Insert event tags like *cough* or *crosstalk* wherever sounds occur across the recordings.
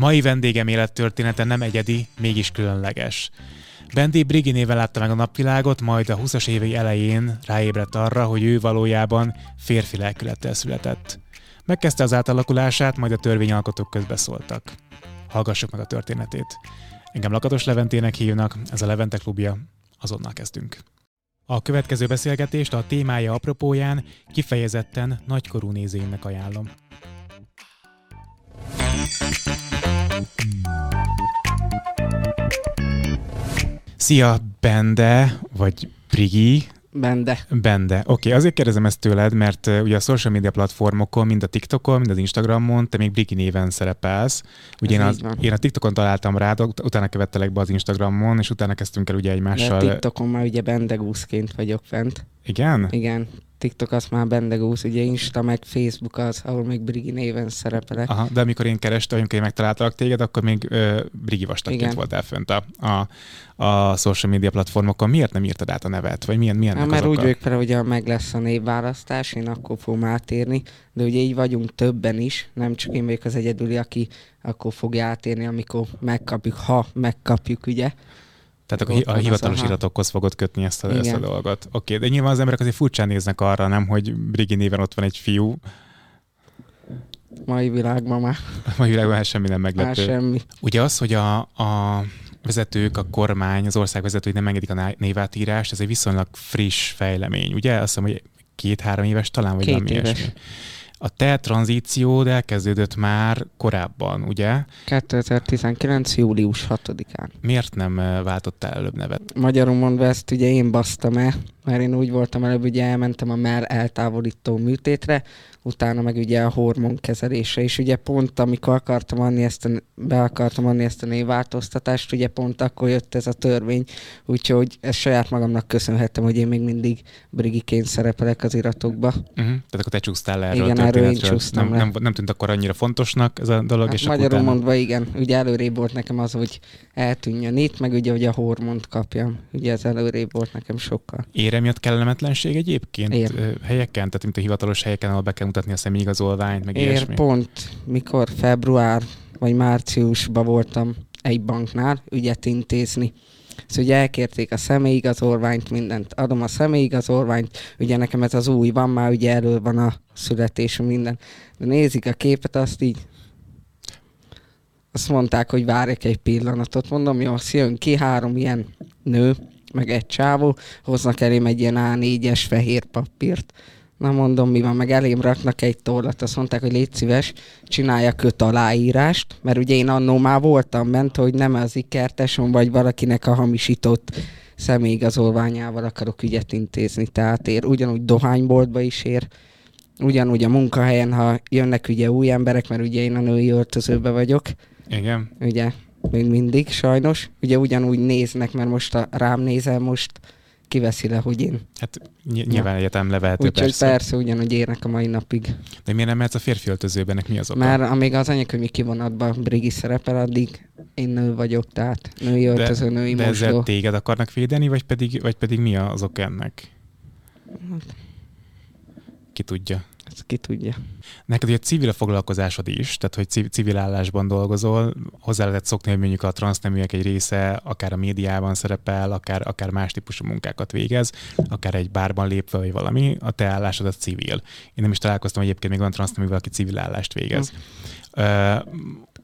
Mai vendégem élettörténete nem egyedi, mégis különleges. Bendi Brigi néven látta meg a napvilágot, majd a 20-as évei elején ráébredt arra, hogy ő valójában férfi lelkülettel született. Megkezdte az átalakulását, majd a törvényalkotók közbeszóltak. Hallgassuk meg a történetét. Engem Lakatos Leventének hívnak, ez a Levente klubja, azonnal kezdünk. A következő beszélgetést a témája apropóján kifejezetten nagykorú nézőimnek ajánlom. Szia, Bende, vagy Prigi. Bende. Bende. Oké, okay, azért kérdezem ezt tőled, mert ugye a social media platformokon, mind a TikTokon, mind az Instagramon, te még Brigi néven szerepelsz. Ugye én, az, én a TikTokon találtam rád, utána követtelek be az Instagramon, és utána kezdtünk el ugye egymással. De a TikTokon már ugye Bendegúszként vagyok fent. Igen? Igen. TikTok az már Bendegúz, ugye Insta meg Facebook az, ahol még Brigi néven szerepelek. Aha, de amikor én kerestem, amikor én megtaláltalak téged, akkor még ö, Brigi vastagként voltál fönt a, a, a social media platformokon. Miért nem írtad át a nevet? Vagy milyen, milyen hát, mert úgy vagyok fel, hogy meg lesz a névválasztás, én akkor fogom átérni, de ugye így vagyunk többen is, nem csak én vagyok az egyedüli, aki akkor fog átérni, amikor megkapjuk, ha megkapjuk, ugye. Tehát akkor a hivatalos iratokhoz fogod kötni ezt a, ezt a dolgot. Oké, okay, de nyilván az emberek azért furcsán néznek arra, nem, hogy Brigi néven ott van egy fiú. Mai világban már. *laughs* Mai világban már semmi nem meglepő. Már semmi. Ugye az, hogy a, a vezetők, a kormány, az ország vezetői nem engedik a névátírást, ez egy viszonylag friss fejlemény, ugye? Azt hiszem, hogy két-három éves talán, vagy Két nem éves. ilyesmi. A te tranzíciód elkezdődött már korábban, ugye? 2019. július 6-án. Miért nem váltottál előbb nevet? Magyarul mondva ezt ugye én basztam el, mert én úgy voltam előbb, ugye elmentem a mell eltávolító műtétre, utána meg ugye a hormonkezelésre, és ugye pont amikor akartam adni ezt a, be akartam adni ezt a névváltoztatást, ugye pont akkor jött ez a törvény, úgyhogy ezt saját magamnak köszönhettem, hogy én még mindig Brigiként szerepelek az iratokba. Uh-huh. Tehát akkor te csúsztál le erről igen, erről én nem, nem, nem, tűnt akkor annyira fontosnak ez a dolog. Hát és magyarul utána... mondva igen, ugye előrébb volt nekem az, hogy eltűnjön itt, meg ugye, hogy a hormont kapjam. Ugye ez előrébb volt nekem sokkal. Ére miatt kellemetlenség egyébként Ér. helyeken, tehát mint a hivatalos helyeken, ahol be kell mutatni a személyigazolványt, meg Ér ilyesmi? pont, mikor február vagy márciusban voltam egy banknál ügyet intézni. Szóval ugye elkérték a személyigazolványt, mindent. Adom a személyigazolványt, ugye nekem ez az új van, már ugye elő van a születésem, minden. De nézik a képet, azt így azt mondták, hogy várjak egy pillanatot. Mondom, jó, jön ki három ilyen nő, meg egy csávó, hoznak elém egy ilyen A4-es fehér papírt. Na mondom, mi van, meg elém raknak egy tollat, azt mondták, hogy légy szíves, csinálja köt aláírást, mert ugye én annó már voltam bent, hogy nem az ikertesom, vagy valakinek a hamisított személyigazolványával akarok ügyet intézni, tehát ér ugyanúgy dohányboltba is ér, ugyanúgy a munkahelyen, ha jönnek ugye új emberek, mert ugye én a női öltözőbe vagyok. Igen. Ugye, még mindig sajnos. Ugye ugyanúgy néznek, mert most a, rám nézel, most kiveszi le, hogy én. Hát ny- nyilván ja. egyetem levehető Úgyhogy persze. persze, ugyanúgy érnek a mai napig. De miért nem mehetsz a férfi öltözőben, mi az oka? Mert amíg az anyakönyvi kivonatban Brigi szerepel, addig én nő vagyok, tehát női öltöző, női de, de mosdó. ezzel téged akarnak védeni, vagy pedig, vagy pedig mi az ok ennek? Ki tudja. Ezt ki tudja. Neked ugye civil foglalkozásod is, tehát hogy civil állásban dolgozol, hozzá lehet szokni, hogy mondjuk a transzneműek egy része akár a médiában szerepel, akár, akár más típusú munkákat végez, akár egy bárban lépve, vagy valami, a te állásod a civil. Én nem is találkoztam egyébként még olyan transzneművel, aki civil állást végez. Hm.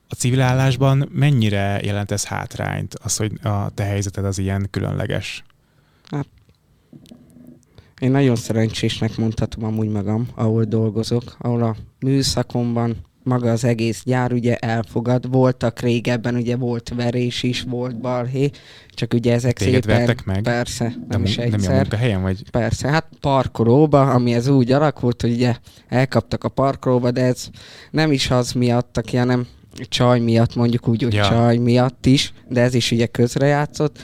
A civil állásban mennyire jelent ez hátrányt, az, hogy a te helyzeted az ilyen különleges? Hát én nagyon szerencsésnek mondhatom amúgy magam, ahol dolgozok, ahol a műszakomban maga az egész gyár ugye elfogad. Voltak régebben, ugye volt verés is, volt balhé, csak ugye ezek Téged szépen... vertek meg? Persze, nem, nem is egyszer. Nem a munkahelyen, vagy? Persze, hát parkolóba, ami ez úgy alakult, hogy ugye elkaptak a parkolóba, de ez nem is az miatt, aki, hanem csaj miatt, mondjuk úgy, hogy ja. csaj miatt is, de ez is ugye közrejátszott.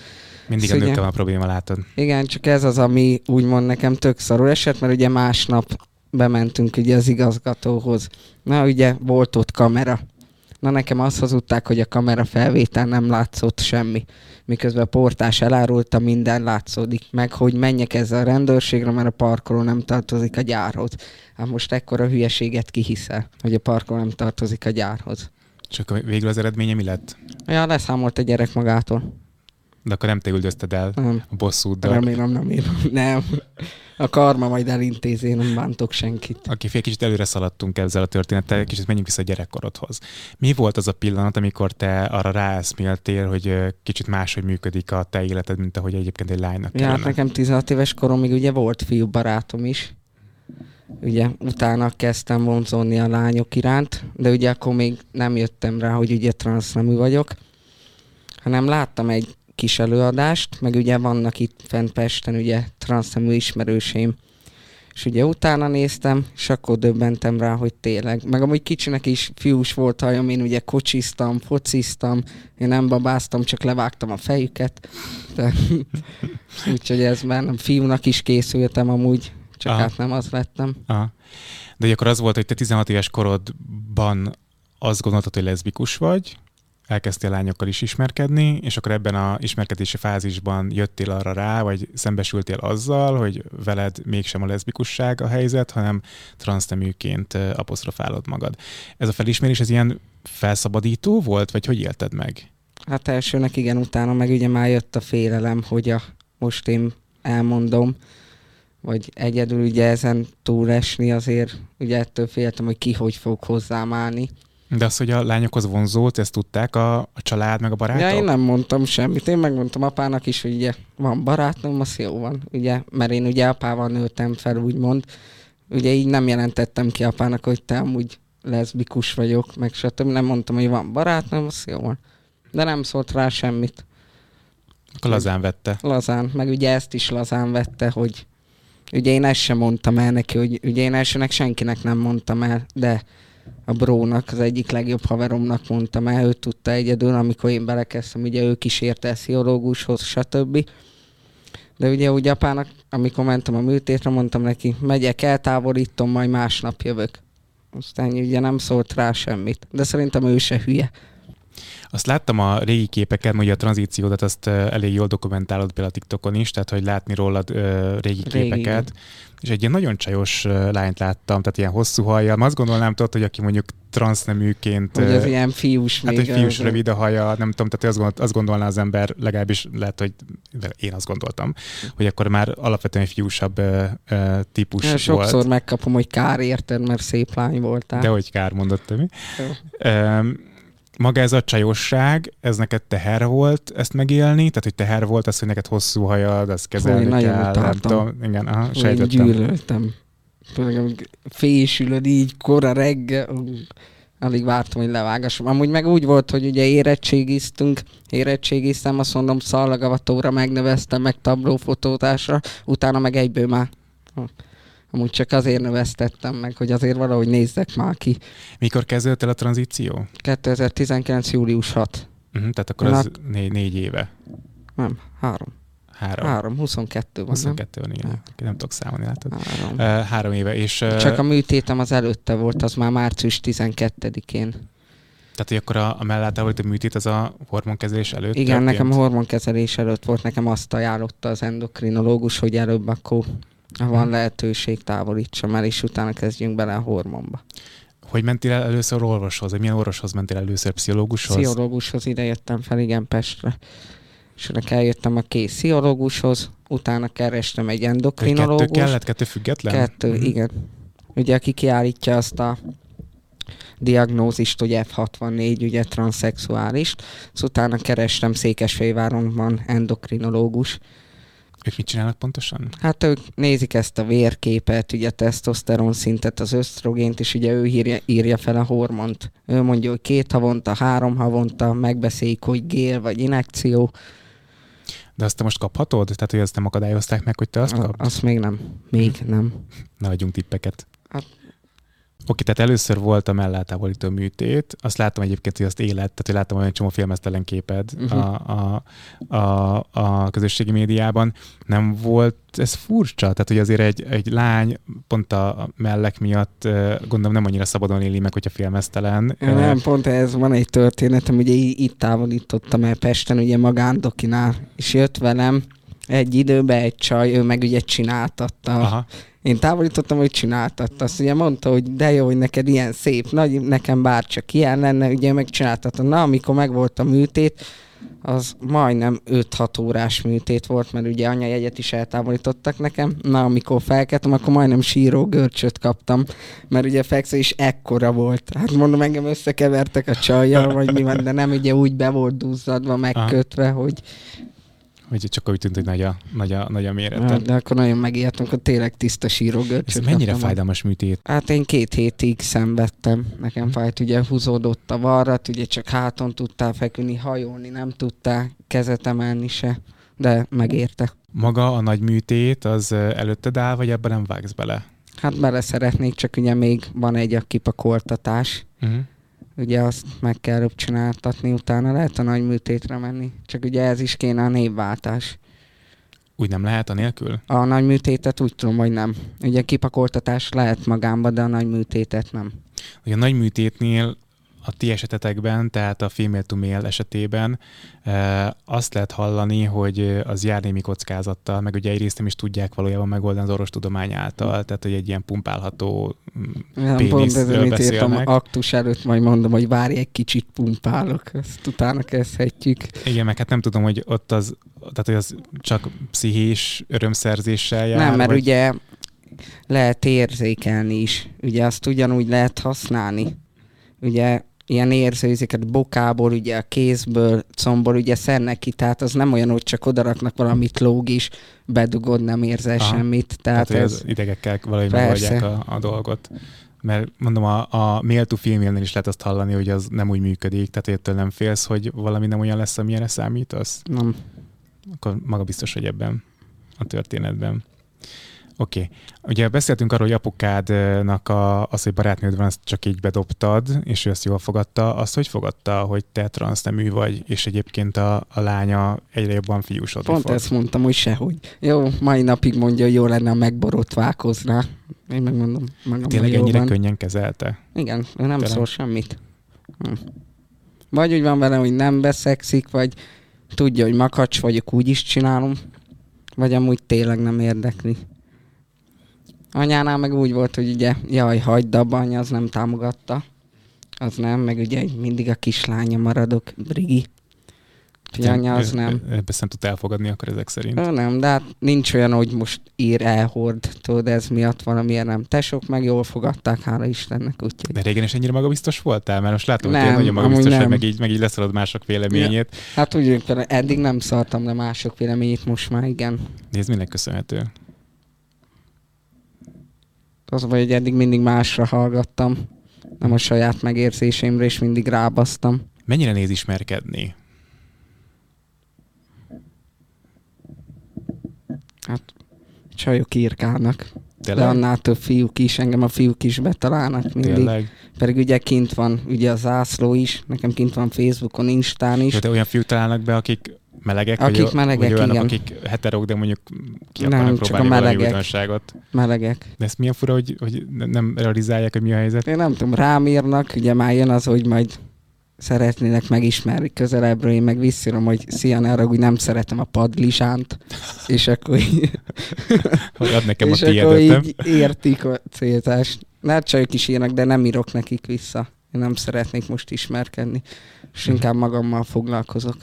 Mindig szóval a nőkkel van a probléma, látod. Igen, csak ez az, ami úgymond nekem tök szarul esett, mert ugye másnap bementünk ugye az igazgatóhoz. Na ugye volt ott kamera. Na nekem azt hazudták, hogy a kamera felvétel nem látszott semmi. Miközben a portás elárulta, minden látszódik. Meg, hogy menjek ezzel a rendőrségre, mert a parkoló nem tartozik a gyárhoz. Hát most ekkora hülyeséget kihiszel, hogy a parkoló nem tartozik a gyárhoz. Akkor végül az eredménye mi lett? Ja, leszámolt a gyerek magától. De akkor nem te üldözted el Nem. a bosszúddal. Remélem nem én. Nem. A karma majd elintézi, nem bántok senkit. Aki fél kicsit előre szaladtunk ezzel a történettel, kicsit menjünk vissza a gyerekkorodhoz. Mi volt az a pillanat, amikor te arra ráeszméltél, hogy kicsit máshogy működik a te életed, mint ahogy egyébként egy lánynak Ja, hát kellene? nekem 16 éves koromig ugye volt fiú barátom is. Ugye utána kezdtem vonzódni a lányok iránt, de ugye akkor még nem jöttem rá, hogy ugye transznemű vagyok, hanem láttam egy kis előadást, meg ugye vannak itt fent Pesten ugye transznemű ismerőseim, és ugye utána néztem, és akkor döbbentem rá, hogy tényleg. Meg amúgy kicsinek is fiús volt hajam, én ugye kocsiztam, fociztam, én nem babáztam, csak levágtam a fejüket. De, *laughs* úgyhogy ez már nem fiúnak is készültem amúgy, csak Aha. hát nem az lettem. Aha. De akkor az volt, hogy te 16 éves korodban azt gondoltad, hogy leszbikus vagy, elkezdtél lányokkal is ismerkedni, és akkor ebben a ismerkedési fázisban jöttél arra rá, vagy szembesültél azzal, hogy veled mégsem a leszbikusság a helyzet, hanem transzneműként apostrofálod magad. Ez a felismerés, ez ilyen felszabadító volt, vagy hogy élted meg? Hát elsőnek igen, utána meg ugye már jött a félelem, hogy a, most én elmondom, vagy egyedül ugye ezen túlesni azért, ugye ettől féltem, hogy ki hogy fog hozzám állni. De az, hogy a lányokhoz vonzódsz, ezt tudták a, a család meg a barátok? Ja, én nem mondtam semmit. Én megmondtam apának is, hogy ugye van barátnőm, az jó van. Ugye, mert én ugye apával nőttem fel, úgymond. Ugye így nem jelentettem ki apának, hogy te amúgy leszbikus vagyok, meg stb. Nem mondtam, hogy van barátnőm, az jó van. De nem szólt rá semmit. Akkor lazán vette. Lazán, meg ugye ezt is lazán vette, hogy ugye én ezt sem mondtam el neki, hogy ugye én elsőnek senkinek nem mondtam el, de a brónak, az egyik legjobb haveromnak mondtam el, ő tudta egyedül, amikor én belekezdtem, ugye ő kísérte pszichológushoz, stb. De ugye úgy apának, amikor mentem a műtétre, mondtam neki, megyek, eltávolítom, majd másnap jövök. Aztán ugye nem szólt rá semmit. De szerintem ő se hülye. Azt láttam a régi képeken, hogy a tranzíciódat azt elég jól dokumentálod például a TikTokon is, tehát hogy látni rólad régi Régi, képeket. És egy ilyen nagyon csajos lányt láttam, tehát ilyen hosszú hajjal. Azt gondolnám, tudod, hogy aki mondjuk transzneműként Hogy az ilyen fiús Hát még. egy fiús rövid a haja, nem tudom, tehát azt, gondolt, azt gondolná az ember, legalábbis lehet, hogy én azt gondoltam, hogy akkor már alapvetően fiúsabb ö, ö, típus Ja, Sokszor volt. megkapom, hogy kár érted, mert szép lány voltál. De hogy kár mondott mi. Maga ez a csajosság, ez neked teher volt ezt megélni? Tehát, hogy teher volt az, hogy neked hosszú hajad, azt kezelni nagyon kell, nem tudom. Igen, aha, Én sejtettem. gyűlöltem. Főleg, amikor fésülöd így kora reggel, alig vártam, hogy levágassam. Amúgy meg úgy volt, hogy ugye érettségiztünk, érettségiztem, azt mondom szallagavatóra megneveztem, meg tablófotótásra, utána meg egyből már hm. Amúgy csak azért növesztettem meg, hogy azért valahogy nézzek már ki. Mikor kezdődött el a tranzíció? 2019. július 6. Uh-huh, tehát akkor Na- az négy, négy éve. Nem, három. Három. Három, 22 van, 22 van, igen. Hát. Nem tudok számolni, látod. Három. Uh, három éve, és uh, Csak a műtétem az előtte volt, az már március 12-én. tehát, hogy akkor a, a mellátávolító műtét az a hormonkezelés előtt Igen, történt? nekem hormonkezelés előtt volt, nekem azt ajánlotta az endokrinológus, hogy előbb akkor, ha van lehetőség, távolítsam el, és utána kezdjünk bele a hormonba. Hogy mentél el először orvoshoz? Milyen orvoshoz mentél először? Pszichológushoz? Pszichológushoz ide jöttem fel, igen, Pestre. És ennek eljöttem a két pszichológushoz, utána kerestem egy Hogy kettő endokrinológust. kellett? Kettő független? Kettő, Mhm. igen. Ugye aki kiállítja azt a diagnózist, hogy F64, ugye transzexuális. Szóval utána kerestem Székesfehérváron van endokrinológus. Ők mit csinálnak pontosan? Hát ők nézik ezt a vérképet, ugye a tesztoszteron szintet, az ösztrogént, és ugye ő írja, írja fel a hormont. Ő mondja, hogy két havonta, három havonta, megbeszéljük, hogy gél vagy inekció. De azt te most kaphatod? Tehát, hogy azt nem akadályozták meg, hogy te azt kapd? azt még nem. Még nem. *laughs* Ne adjunk tippeket. Hát- Oké, tehát először volt a mellátávolító műtét, azt láttam egyébként, hogy azt élet, tehát hogy láttam olyan csomó filmesztelen képed Mhm. a, a, a, a közösségi médiában. Nem volt ez furcsa? Tehát, hogy azért egy, egy lány pont a mellek miatt gondolom nem annyira szabadon éli meg, hogyha filmesztelen. Nem, pont ez van egy történetem, ugye itt távolítottam el Pesten, ugye magándokinál, és jött velem egy időben egy csaj, ő meg ugye csináltatta. Aha. Én távolítottam, hogy csináltatta. Azt ugye mondta, hogy de jó, hogy neked ilyen szép, nagy, nekem bárcsak ilyen lenne, ugye megcsináltatta. Na, amikor megvolt a műtét, az majdnem 5-6 órás műtét volt, mert ugye anyajegyet is eltávolítottak nekem. Na, amikor felkeltem, akkor majdnem síró görcsöt kaptam, mert ugye feksző is ekkora volt. Hát mondom, engem összekevertek a csajjal, vagy mi van, de nem ugye úgy be volt duzzadva, megkötve, hogy hogy csak úgy tűnt, hogy nagy a, nagy a, nagy a mérete. Hát, de akkor nagyon megijedtem, akkor tényleg tiszta síró Ez mennyire fájdalmas műtét? Hát én két hétig szenvedtem. Nekem hm. fájt, ugye húzódott a varrat, ugye csak háton tudtál feküdni, hajolni nem tudtál, kezet emelni se, de megérte. Maga a nagy műtét az előtted áll, vagy ebben nem vágsz bele? Hát bele szeretnék, csak ugye még van egy a kipakoltatás. Uh-huh ugye azt meg kell csináltatni, utána lehet a nagy műtétre menni. Csak ugye ez is kéne a névváltás. Úgy nem lehet a nélkül? A nagy műtétet úgy tudom, hogy nem. Ugye kipakoltatás lehet magámba, de a nagy műtétet nem. Ugye a nagy műtétnél a ti esetetekben, tehát a female to male esetében e, azt lehet hallani, hogy az jár némi kockázattal, meg ugye egyrészt nem is tudják valójában megoldani az tudomány által, tehát hogy egy ilyen pumpálható pont mit értem, aktus előtt majd mondom, hogy várj egy kicsit pumpálok, ezt utána kezdhetjük. Igen, meg hát nem tudom, hogy ott az, tehát hogy az csak pszichés örömszerzéssel jár. Nem, mert vagy... ugye lehet érzékelni is. Ugye azt ugyanúgy lehet használni. Ugye ilyen érzőzéket bokából, ugye a kézből, combból, ugye szednek ki, tehát az nem olyan, hogy csak odaraknak valamit lóg is, bedugod, nem érzel Aha. semmit. Tehát, tehát ez... az idegekkel valahogy megoldják a, a dolgot. Mert mondom, a, a to female is lehet azt hallani, hogy az nem úgy működik, tehát ettől nem félsz, hogy valami nem olyan lesz, amilyenre számítasz? Nem. Akkor maga biztos, hogy ebben a történetben. Oké. Okay. Ugye beszéltünk arról, hogy apukádnak a, az, hogy barátnőd van, azt csak így bedobtad, és ő ezt jól fogadta. Azt hogy fogadta, hogy te transznemű vagy, és egyébként a, a lánya egyre jobban fiúsodni Pont fog? ezt mondtam, hogy sehogy. Jó, mai napig mondja, hogy jó lenne, ha megborotválkozná. Én megmondom magam, Tényleg ennyire van. könnyen kezelte? Igen, ő nem Tényleg? szól semmit. Hm. Vagy úgy van vele, hogy nem beszekszik, vagy tudja, hogy makacs vagyok, úgy is csinálom, vagy amúgy tényleg nem érdekli. Anyánál meg úgy volt, hogy ugye, jaj, hagyd abba, anya az nem támogatta. Az nem, meg ugye mindig a kislánya maradok, Brigi. Úgyhogy anya az nem. Ezt nem tud elfogadni akkor ezek szerint. Ö, nem, de hát nincs olyan, hogy most ír elhord, tudod, ez miatt valamilyen nem. Tesók meg jól fogadták, hála Istennek, úgyhogy. De régen is ennyire magabiztos voltál? Mert most látom, nem, hogy nagyon magabiztos, hogy meg így, meg így leszalad mások véleményét. Ja. Hát úgy, eddig nem szartam le mások véleményét, most már igen. Nézd, minek köszönhető? Az vagy, hogy eddig mindig másra hallgattam, nem a saját megérzéseimre, és mindig rábasztam. Mennyire néz ismerkedni? Hát csajok írkálnak. Tényleg? De annál több fiúk is, engem a fiúk is betalálnak mindig. Tényleg? Pedig ugye kint van ugye a zászló is, nekem kint van Facebookon, Instán is. De olyan fiúk találnak be, akik melegek, akik vagy, melegek, vagy olyanok, igen. akik heterok, de mondjuk ki nem, csak a melegek. Melegek. De ezt milyen fura, hogy, hogy nem realizálják, hogy mi a helyzet? Én nem tudom, rám írnak, ugye már jön az, hogy majd szeretnének megismerni közelebbről, én meg visszírom, hogy szia, ne hogy nem szeretem a padlisánt, *laughs* és akkor így... Ad nekem és a akkor így értik a célzást. Lehet csajok is írnak, de nem írok nekik vissza. Én nem szeretnék most ismerkedni, és mhm. inkább magammal foglalkozok.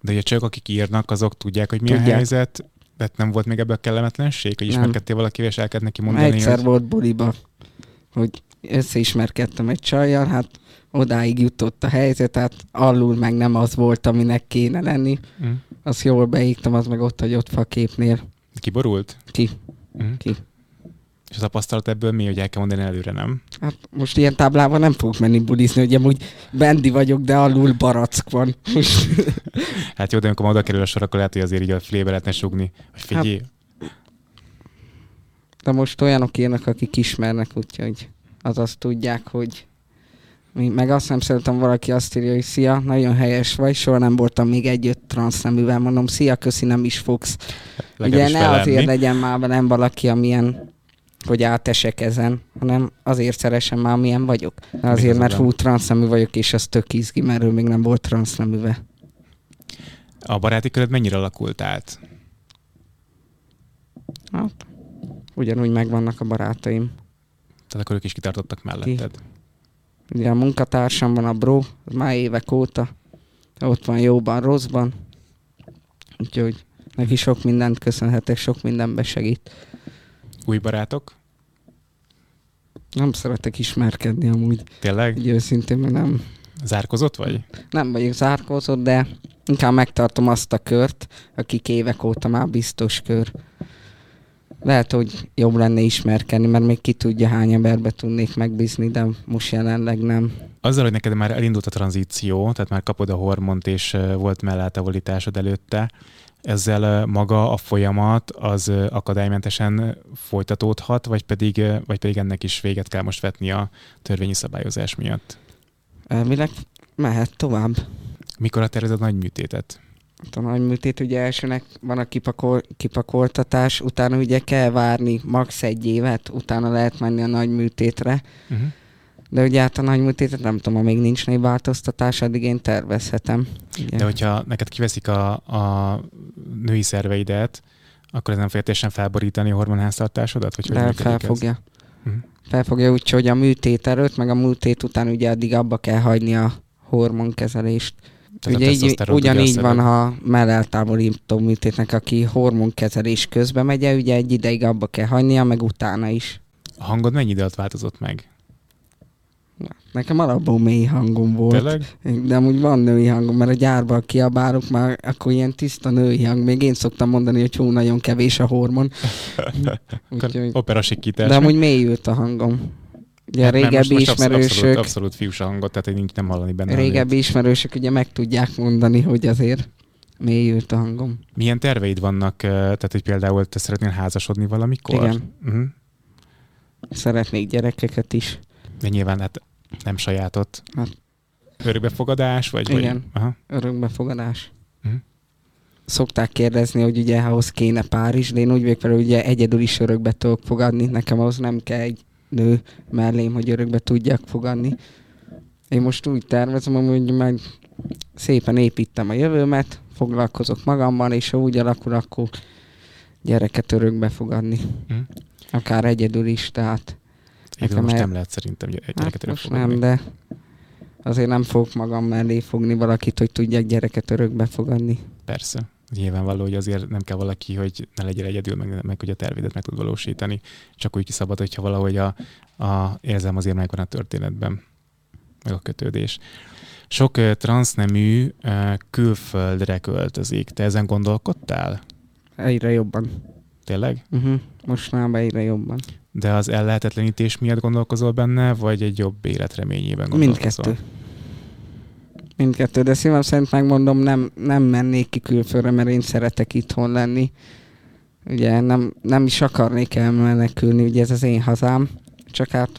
De ugye csak akik írnak, azok tudják, hogy mi tudják. a helyzet, de nem volt még ebből kellemetlenség, hogy ismerkedtél valakivel, és elkezd neki mondani, Egyszer hogy... volt buliba, hogy összeismerkedtem egy csajjal, hát odáig jutott a helyzet, hát alul meg nem az volt, aminek kéne lenni. Mm. Azt jól beígtam, az meg ott, hogy ott fa képnél. Kiborult? Ki. Mm. Ki. És a tapasztalat ebből mi, hogy el kell mondani előre, nem? Hát most ilyen táblával nem fogok menni bulizni, hogy amúgy bendi vagyok, de alul barack van. *laughs* hát jó, de amikor oda kerül a sor, akkor lehet, hogy azért így a flébe lehetne sugni, hogy figyelj. Hát, de most olyanok írnak, akik ismernek, úgyhogy az azt tudják, hogy meg azt nem szeretem, valaki azt írja, hogy szia, nagyon helyes vagy, soha nem voltam még egy-öt transzneművel, mondom, szia, köszi, nem is fogsz. Legalábbis Ugye ne azért legyen már velem valaki, amilyen hogy átesek ezen, hanem azért szeresem már, milyen vagyok. Azért, mert hú, transznemű vagyok, és az tök izgi, mert ő még nem volt transzneműve. A baráti köröd mennyire alakult át? Hát, ugyanúgy megvannak a barátaim. Tehát akkor ők is kitartottak melletted. Ugye a munkatársam van a bro, az már évek óta. Ott van jóban, rosszban. Úgyhogy neki sok mindent köszönhetek, sok mindenbe segít. Új barátok? Nem szeretek ismerkedni amúgy. Tényleg? Így őszintén, mert nem, Zárkozott vagy? nem vagyok zárkózott, de inkább megtartom azt a kört, akik évek óta már biztos kör. Lehet, hogy jobb lenne ismerkedni, mert még ki tudja, hány emberbe tudnék megbízni, de most jelenleg nem. Azzal, hogy neked már elindult a tranzíció, tehát már kapod a hormont, és volt mellátávolításod előtte, ezzel maga a folyamat az akadálymentesen folytatódhat, vagy pedig, vagy pedig ennek is véget kell most vetni a törvényi szabályozás miatt? Elvileg mehet tovább. Mikor tervezed a nagy műtétet? Hát A nagy műtét ugye elsőnek van a kipakol, kipakoltatás, utána ugye kell várni max. egy évet, utána lehet menni a nagy műtétre. Uh-huh. De ugye hát a nagy műtétet nem tudom, még nincs névváltoztatás, addig én tervezhetem. Ugye. De hogyha neked kiveszik a, a női szerveidet, akkor ez nem fogja teljesen felborítani a hormonháztartásodat? Vagy De működik ez? felfogja. Mhm. Felfogja úgy, hogy a műtét előtt, meg a műtét után ugye addig abba kell hagyni a hormonkezelést. Tehát ugye így, ugyanígy van, ha melleltávolító műtétnek, aki hormonkezelés közben megy, ugye egy ideig abba kell hagynia, meg utána is. A hangod mennyi idő alatt változott meg? Nekem alapból mély hangom volt. Tényleg? De amúgy van női hangom, mert a gyárban kiabálok már, akkor ilyen tiszta női hang. Még én szoktam mondani, hogy hú, nagyon kevés a hormon. *laughs* Úgyhogy... opera sikítás. De amúgy mélyült a hangom. Ugye Hát, régebbi most, most ismerősök, Abszolút, abszolút, fiús a hangot, tehát hogy nincs nem hallani benne. régebbi ismerősök ugye meg tudják mondani, hogy azért mélyült a hangom. Milyen terveid vannak, eh, tehát hogy például te szeretnél házasodni valamikor? Igen. Uh-huh. Szeretnék gyerekeket is. De nyilván hát nem sajátot. Hát. Örökbefogadás? Vagy, vagy? Igen. Aha. Örökbefogadás. Mhm. Szokták kérdezni, hogy ugye ahhoz kéne pár is, de én úgy hogy ugye egyedül is örökbe tudok fogadni. Nekem ahhoz nem kell egy nő mellém, hogy örökbe tudjak fogadni. Én most úgy tervezem, hogy meg szépen építem a jövőmet, foglalkozok magammal, és ha úgy alakul, akkor gyereket örökbe fogadni. Mhm. Akár egyedül is, tehát Igen, Nekem most el- nem lehet szerintem gy- gyereket hát most nem, de azért nem fogok magam mellé fogni valakit, hogy tudjak gyereket örökbe fogadni. Persze. Nyilvánvaló, hogy azért nem kell valaki, hogy ne legyél egyedül, meg, meg hogy a tervédet meg tud valósítani. Csak úgy szabad, hogyha valahogy a, a érzem azért megvan a történetben, meg a kötődés. Sok uh, transznemű uh, külföldre költözik. Te ezen gondolkodtál? Egyre jobban. Tényleg? Uh-huh. Most már egyre jobban. De az ellehetetlenítés miatt gondolkozol benne, vagy egy jobb életreményében gondolkozol? Mindkettő. Mindkettő, de szívem szerint megmondom, nem, nem mennék ki külföldre, mert én szeretek itthon lenni. Ugye nem, nem is akarnék elmenekülni, ugye ez az én hazám, csak hát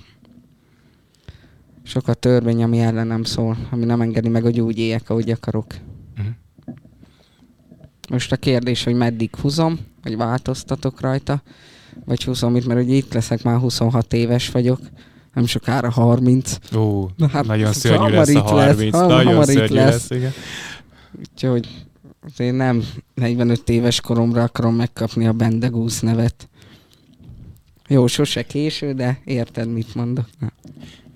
sok a törvény, ami ellenem szól, ami nem engedi meg, hogy úgy éljek, ahogy akarok. Mhm. Most a kérdés, hogy meddig húzom, vagy változtatok rajta, vagy húzom itt, mert ugye itt leszek, már 26 éves vagyok, nem sokára 30. Ó, Na hát, nagyon szörnyű hamar lesz a itt lesz, 30. ham- nagyon hamar szörnyű lesz. lesz. igen. Úgyhogy azért nem 45 éves koromra akarom megkapni a Bendegúz nevet. Jó, sose késő, de érted, mit mondok. Na.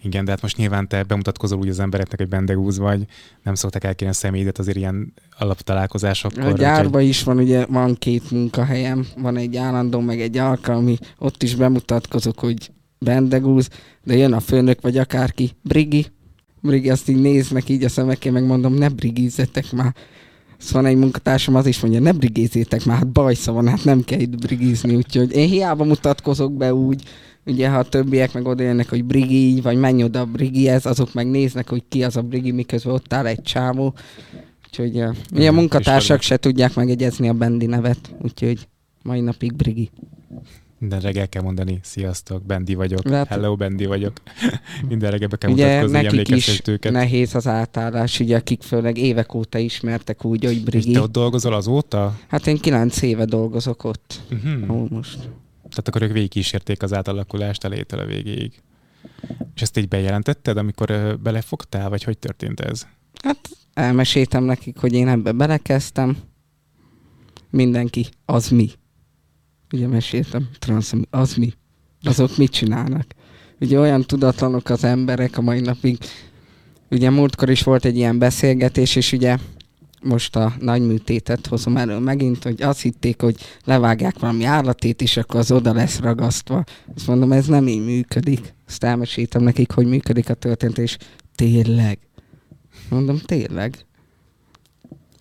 Igen, de hát most nyilván te bemutatkozol úgy az embereknek, hogy bendegúz vagy, nem szoktak elkérni a személyedet azért ilyen alaptalálkozásokkor. A úgyhogy- gyárban is van, ugye van két munkahelyem, van egy állandó, meg egy alkalmi, ott is bemutatkozok, hogy Bendegúz, de jön a főnök, vagy akárki, Brigi, Brigi azt így néznek így a szemekkel, meg mondom, ne brigizzetek már. Szóval egy munkatársam, az is mondja, ne brigézzétek már, hát bajsza van, hát nem kell itt brigizni, úgyhogy én hiába mutatkozok be úgy, ugye ha a többiek meg oda jönnek, hogy Brigi vagy menj oda a Brigihez, azok meg néznek, hogy ki az a Brigi, miközben ott áll egy csávó. Úgyhogy uh, ugye a munkatársak se tudják megegyezni a Bendi nevet, úgyhogy mai napig Brigi. Minden reggel kell mondani, sziasztok, Bendi vagyok, Lehet- hello, Bendi vagyok. *laughs* Minden reggel be kell Ugye mutatkozni, nekik is őket. nehéz az átállás, ugye akik főleg évek óta ismertek úgy, hogy És Brigi. te ott dolgozol azóta? Hát én kilenc éve dolgozok ott. Uh-huh. Most. Tehát akkor ők végigkísérték az átalakulást elétől a végéig. És ezt így bejelentetted, amikor belefogtál, vagy hogy történt ez? Hát elmeséltem nekik, hogy én ebbe belekezdtem. Mindenki, az mi? Ugye meséltem, transz, az mi? Azok mit csinálnak? Ugye olyan tudatlanok az emberek a mai napig. Ugye múltkor is volt egy ilyen beszélgetés, és ugye most a nagy műtétet hozom elő megint, hogy azt hitték, hogy levágják valami állatét, és akkor az oda lesz ragasztva. Azt mondom, ez nem így működik. Azt elmeséltem nekik, hogy működik a történet, és tényleg. Mondom, tényleg.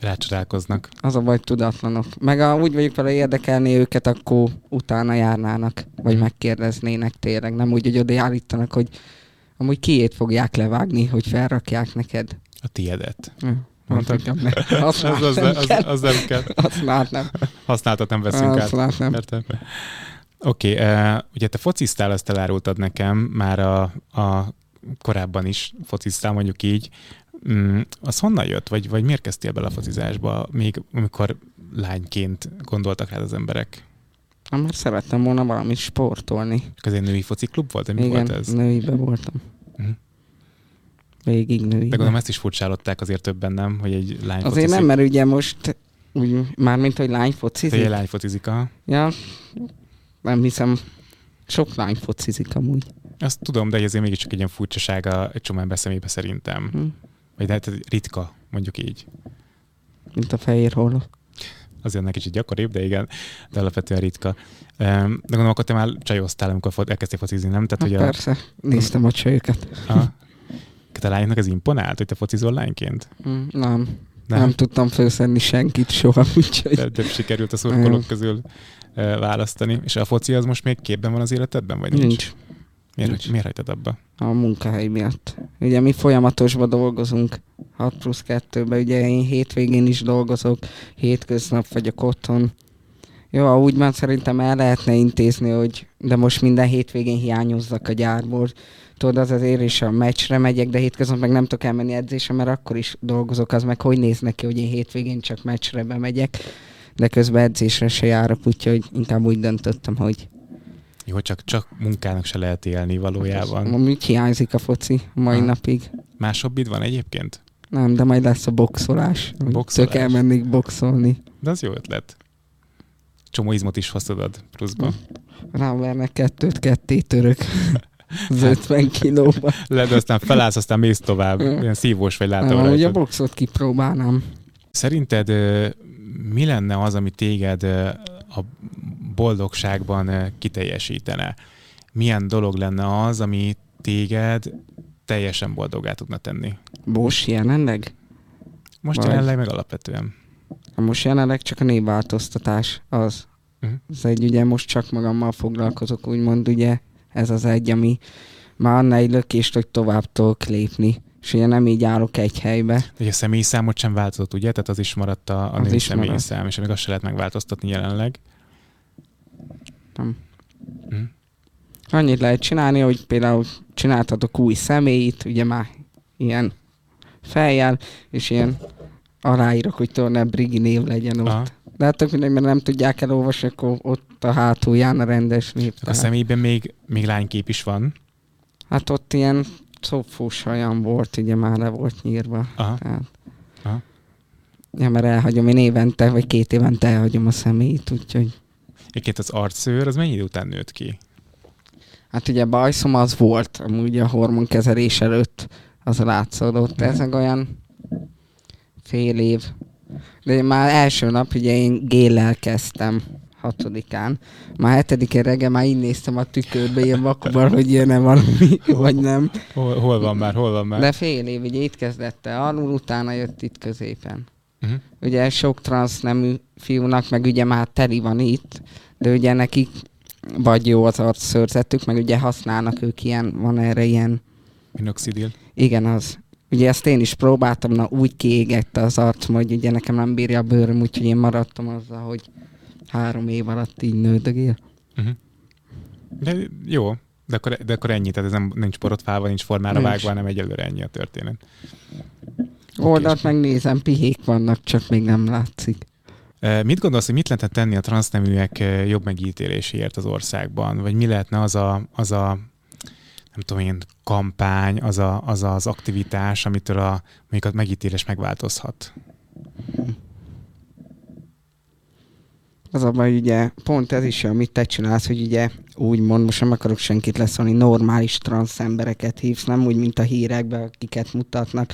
Rácsodálkoznak. Az a baj, tudatlanok. Meg a, úgy vagyok vele érdekelni őket, akkor utána járnának, vagy megkérdeznének tényleg. Nem úgy, hogy oda állítanak, hogy amúgy kiét fogják levágni, hogy felrakják neked. A tiédet. Hm. Mondtad? *laughs* Azt az, az, nem az, kell. az nem kell. Már nem. Használtat nem veszünk Azt át. nem. Értem. Oké, okay, uh, ugye te fociztál, azt elárultad nekem, már a, a korábban is fociztál, mondjuk így. Mm, az honnan jött, vagy, vagy miért kezdtél bele a focizásba, még amikor lányként gondoltak rád az emberek? Na, mert szerettem volna valamit sportolni. Ez egy női fociklub volt, vagy mi Igen, volt ez? nőibe voltam. Mhm. Végig De nőibe. gondolom ezt is furcsálották azért többen, nem? Hogy egy lány Azért nem, mert ugye most úgy, mármint, hogy lány focizik. egy lány focizik, aha. Ja, nem hiszem, sok lány focizik amúgy. Azt tudom, de ezért mégiscsak egy ilyen furcsasága egy csomó ember szemébe szerintem. Hm. Vagy hát ritka, mondjuk így. Mint a fehér holló. Azért ennek kicsit gyakoribb, de igen, de alapvetően ritka. De gondolom, akkor te már csajoztál, amikor elkezdtél focizni, nem? Tehát, Hát hogy a, persze, néztem a csőket. a, a lányoknak ez imponált, hogy te focizol lányként? Hm, Nem, nem, Nem? tudtam felszedni senkit soha, *laughs* úgyhogy De, de sikerült a szurkolók közül választani. És a foci az most még képben van az életedben, vagy nincs? nincs Miért, nincs. miért hagytad abba? a munkahely miatt. Ugye mi folyamatosban dolgozunk, 6 plusz 2-ben, ugye én hétvégén is dolgozok, hétköznap vagyok otthon. Jó, úgy van, szerintem el lehetne intézni, hogy de most minden hétvégén hiányozzak a gyárból. Tudod, az azért is a meccsre megyek, de hétköznap meg nem tudok elmenni edzésre, mert akkor is dolgozok, az meg hogy néz neki, hogy én hétvégén csak meccsre bemegyek, de közben edzésre se járok, úgyhogy inkább úgy döntöttem, hogy Jó, csak, csak munkának se lehet élni valójában. Amúgy hiányzik a foci a mai Aha. napig. Más hobbid van egyébként? Nem, de majd lesz a boxolás. Boxolás? Tök elmennék boxolni. De az jó ötlet. Csomó izmot is hoztad pluszba. Rávernek kettőt, ketté török. *laughs* Az Hát. 50 kilóba. Le, de aztán felállsz, aztán mész tovább. Mm. Ilyen szívós vagy látom Amúgy a rajtad. boxot kipróbálnám. Szerinted mi lenne az, ami téged a boldogságban kiteljesítene? Milyen dolog lenne az, ami téged teljesen boldoggá tudna tenni? Bós jelenleg? Most Vagy- jelenleg meg alapvetően. Most jelenleg csak a névváltoztatás az. Mhm. Ez egy, ugye most csak magammal foglalkozok, úgymond ugye ez az egy, ami már annál egy lökést, hogy tovább tudok lépni. És ugye nem így állok egy helybe. Ugye a személyszámot sem változott, ugye? Tehát az is maradt a, a Az is maradt. személyszám, és még azt se lehet megváltoztatni jelenleg. Nem. Mhm. Annyit lehet csinálni, hogy például csináltatok új személyit, ugye már ilyen fejjel, és ilyen aláírok, hogy torna Brigi név legyen ott. Aha. De hát tök mindegy, mert nem tudják elolvasni, akkor ott a hátulján a rendes név. A személyben még, még lánykép is van. Hát ott ilyen szopfós hajam volt, ugye már le volt nyírva. Aha. Tehát... Aha. Ja, mert elhagyom én évente, vagy két évente elhagyom a személyt, úgyhogy... Egyébként az arcszőr, az mennyi idő után nőtt ki? Hát ugye bajszom az volt, amúgy a hormonkezelés előtt az látszódott. Ez meg olyan fél év. De én már első nap, ugye én géllel kezdtem hatodikán. Már hetedikén reggel már így néztem a tükörbe, ilyen vakuban, hogy jön-e valami, vagy nem. Hol, hol van már, hol van már? De fél év, ugye itt kezdett el alul, utána jött itt középen. Uh-huh. Ugye sok transznemű fiúnak, meg ugye már teli van itt, de ugye nekik vagy jó az arcszőrzetük, meg ugye használnak ők ilyen, van erre ilyen, Minoxidil. igen az. Ugye ezt én is próbáltam, na úgy kiégette az arcom, hogy ugye nekem nem bírja a bőröm, úgyhogy én maradtam azzal, hogy három év alatt így nődögél. Uh-huh. De jó, de akkor, de akkor ennyi, tehát ez nem, nincs borotfálva, nincs formára Nincs. vágva, hanem egyelőre ennyi a történet. Oldalt megnézem, pihék vannak, csak még nem látszik. Mit gondolsz, hogy mit lehetne tenni a transzneműek jobb megítéléséért az országban? Vagy mi lehetne az a, az a nem tudom én, kampány, az, a, az az aktivitás, amitől a, mondjuk a megítélés megváltozhat? Az a baj, ugye pont ez is, amit te csinálsz, hogy ugye úgymond, most nem akarok senkit leszólni, normális transz embereket hívsz, nem úgy, mint a hírekben, akiket mutatnak,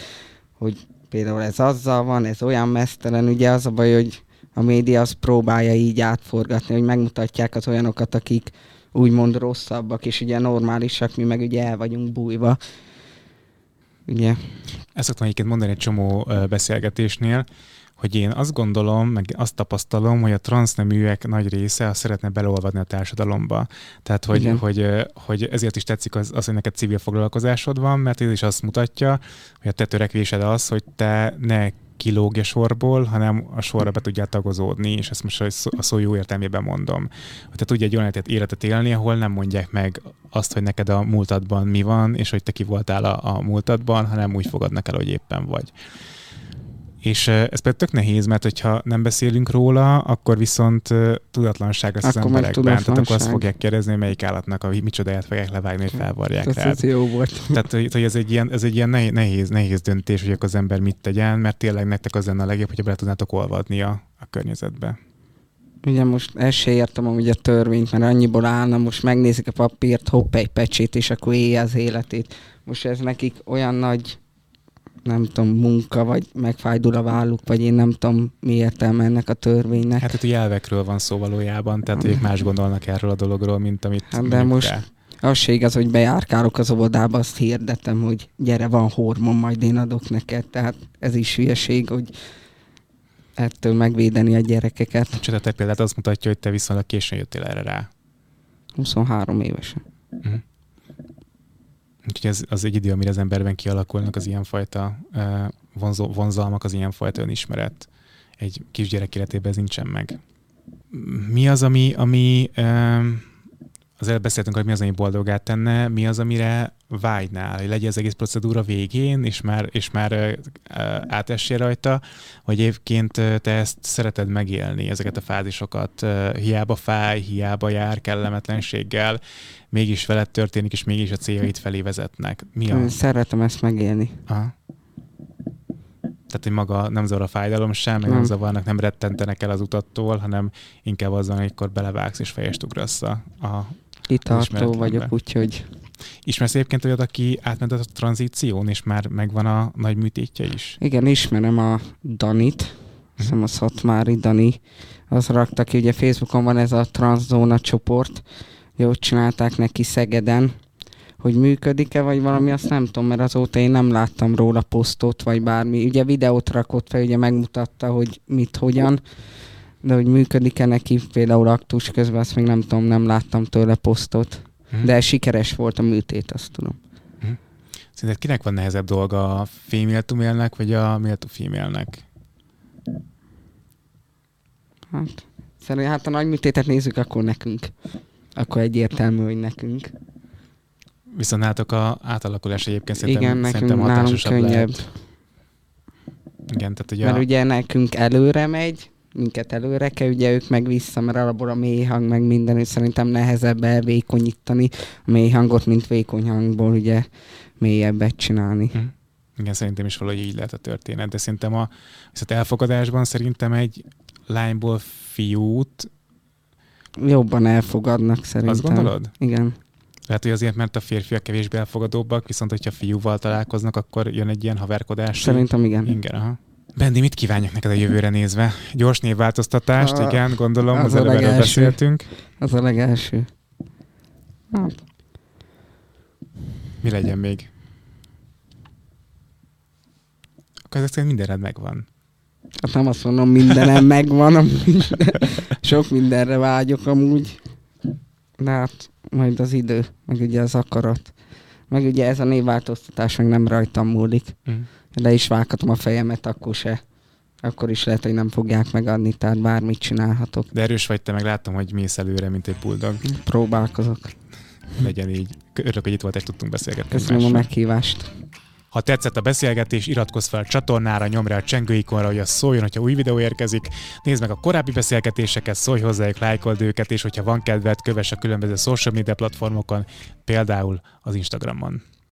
hogy például ez azzal van, ez olyan mesztelen, ugye az a baj, hogy a média az próbálja így átforgatni, hogy megmutatják az olyanokat, akik úgymond rosszabbak, és ugye normálisak, mi meg ugye el vagyunk bújva. Ugye? Ezt szoktam egyébként mondani egy csomó beszélgetésnél, hogy én azt gondolom, meg azt tapasztalom, hogy a transzneműek nagy része azt szeretne beleolvadni a társadalomba. Tehát, hogy, hogy, hogy ezért is tetszik az, az, hogy neked civil foglalkozásod van, mert ez is azt mutatja, hogy a te törekvésed az, hogy te ne kilógja sorból, hanem a sorra be tudjál tagozódni, és ezt most a szó jó értelmében mondom. Hogy te tudj egy olyan életet élni, ahol nem mondják meg azt, hogy neked a múltadban mi van, és hogy te ki voltál a, a múltadban, hanem úgy fogadnak el, hogy éppen vagy. És ez például tök nehéz, mert hogyha nem beszélünk róla, akkor viszont tudatlanság lesz akkor az emberekben. Tehát akkor azt fogják kérdezni, hogy melyik állatnak a micsodáját fogják levágni, hogy felvarják rá. Ez jó volt. Tehát, hogy ez egy ilyen, ez egy ilyen nehéz, nehéz döntés, hogy az ember mit tegyen, mert tényleg nektek az lenne a legjobb, hogyha bele tudnátok olvadni a, a környezetbe. Ugye most ezt se értem amúgy a törvényt, mert annyiból állna, most megnézik a papírt, hopp egy pecsét, és akkor élje az életét. Most ez nekik olyan nagy nem tudom, munka, vagy megfájdul a válluk, vagy én nem tudom, mi értelme ennek a törvénynek. Hát hogy elvekről van szó valójában, tehát ők más gondolnak erről a dologról, mint amit hát, De most kell. az se igaz, hogy bejárkálok az óvodába, azt hirdetem, hogy gyere, van hormon, majd én adok neked. Tehát ez is hülyeség, hogy ettől megvédeni a gyerekeket. Csak te példát azt mutatja, hogy te viszonylag későn jöttél erre rá. 23 évesen. Uh-huh. Úgyhogy ez az egy idő, amire az emberben kialakulnak az ilyenfajta vonzó, vonzalmak, az ilyenfajta önismeret. Egy kisgyerek életében ez nincsen meg. Mi az, ami, ami az előbb beszéltünk, hogy mi az, ami boldogát tenne, mi az, amire vágynál, hogy legyen az egész procedúra végén, és már, és már átessél rajta, hogy egyébként te ezt szereted megélni, ezeket a fázisokat, hiába fáj, hiába jár kellemetlenséggel, mégis veled történik, és mégis a céljait felé vezetnek. Mi a... Szeretem ezt megélni. Aha. Tehát, hogy maga nem zavar a fájdalom sem, meg nem. nem zavarnak, nem rettentenek el az utattól, hanem inkább az van, amikor belevágsz és fejest ugrasz a, a Kitartó vagyok, úgyhogy... Ismersz egyébként olyat, aki átment a tranzíción, és már megvan a nagy műtétje is? Igen, ismerem a Danit, uh-huh. hiszem a Szatmári Dani, az rakta ki, ugye Facebookon van ez a transzóna csoport, jó csinálták neki Szegeden, hogy működik-e, vagy valami, azt nem tudom, mert azóta én nem láttam róla posztot, vagy bármi. Ugye videót rakott fel, ugye megmutatta, hogy mit, hogyan, de hogy működik-e neki például aktus közben, azt még nem tudom, nem láttam tőle posztot. Hmm. De sikeres volt a műtét, azt tudom. Hmm. Szerinted kinek van nehezebb dolga, a female to male-nek, vagy a male to female-nek? Hát, szerintem, hát a nagy műtétet nézzük, akkor nekünk. Akkor egyértelmű, hogy nekünk. Viszont nálatok a átalakulás egyébként szerintem, Igen, nekünk szerintem hatásosabb könnyebb. Lehet. Igen, tehát ugye Mert a... ugye nekünk előre megy, minket előre kell, ugye ők meg vissza, mert alapból a mély hang meg minden, és szerintem nehezebb elvékonyítani a mély hangot, mint vékony hangból ugye mélyebbet csinálni. Hm. Igen, szerintem is valahogy így lehet a történet, de szerintem a viszont elfogadásban szerintem egy lányból fiút jobban elfogadnak szerintem. Azt gondolod? Igen. Lehet, hogy azért, mert a férfiak kevésbé elfogadóbbak, viszont hogyha fiúval találkoznak, akkor jön egy ilyen haverkodás. Szerintem igen. Igen, aha. Bendi, mit kívánjak neked a jövőre nézve? Gyors névváltoztatást, a, igen, gondolom, az, az előbb erről beszéltünk. Az a legelső. Hát. Mi legyen még? Akkor ezek szerint mindenred megvan. Hát nem azt mondom, mindenem *laughs* megvan, minden, *laughs* sok mindenre vágyok amúgy. De hát majd az idő, meg ugye az akarat. Meg ugye ez a névváltoztatás meg nem rajtam múlik. Mm le is vághatom a fejemet, akkor se. Akkor is lehet, hogy nem fogják megadni, tehát bármit csinálhatok. De erős vagy te, meg láttam, hogy mész előre, mint egy bulldog. Próbálkozok. Legyen így. Örülök, hogy itt volt, és tudtunk beszélgetni. Köszönöm mással. a meghívást. Ha tetszett a beszélgetés, iratkozz fel a csatornára, nyomj rá a csengőikonra, hogy az szóljon, hogyha új videó érkezik. Nézd meg a korábbi beszélgetéseket, szólj hozzájuk, lájkold őket, és hogyha van kedved, kövess a különböző social media platformokon, például az Instagramon.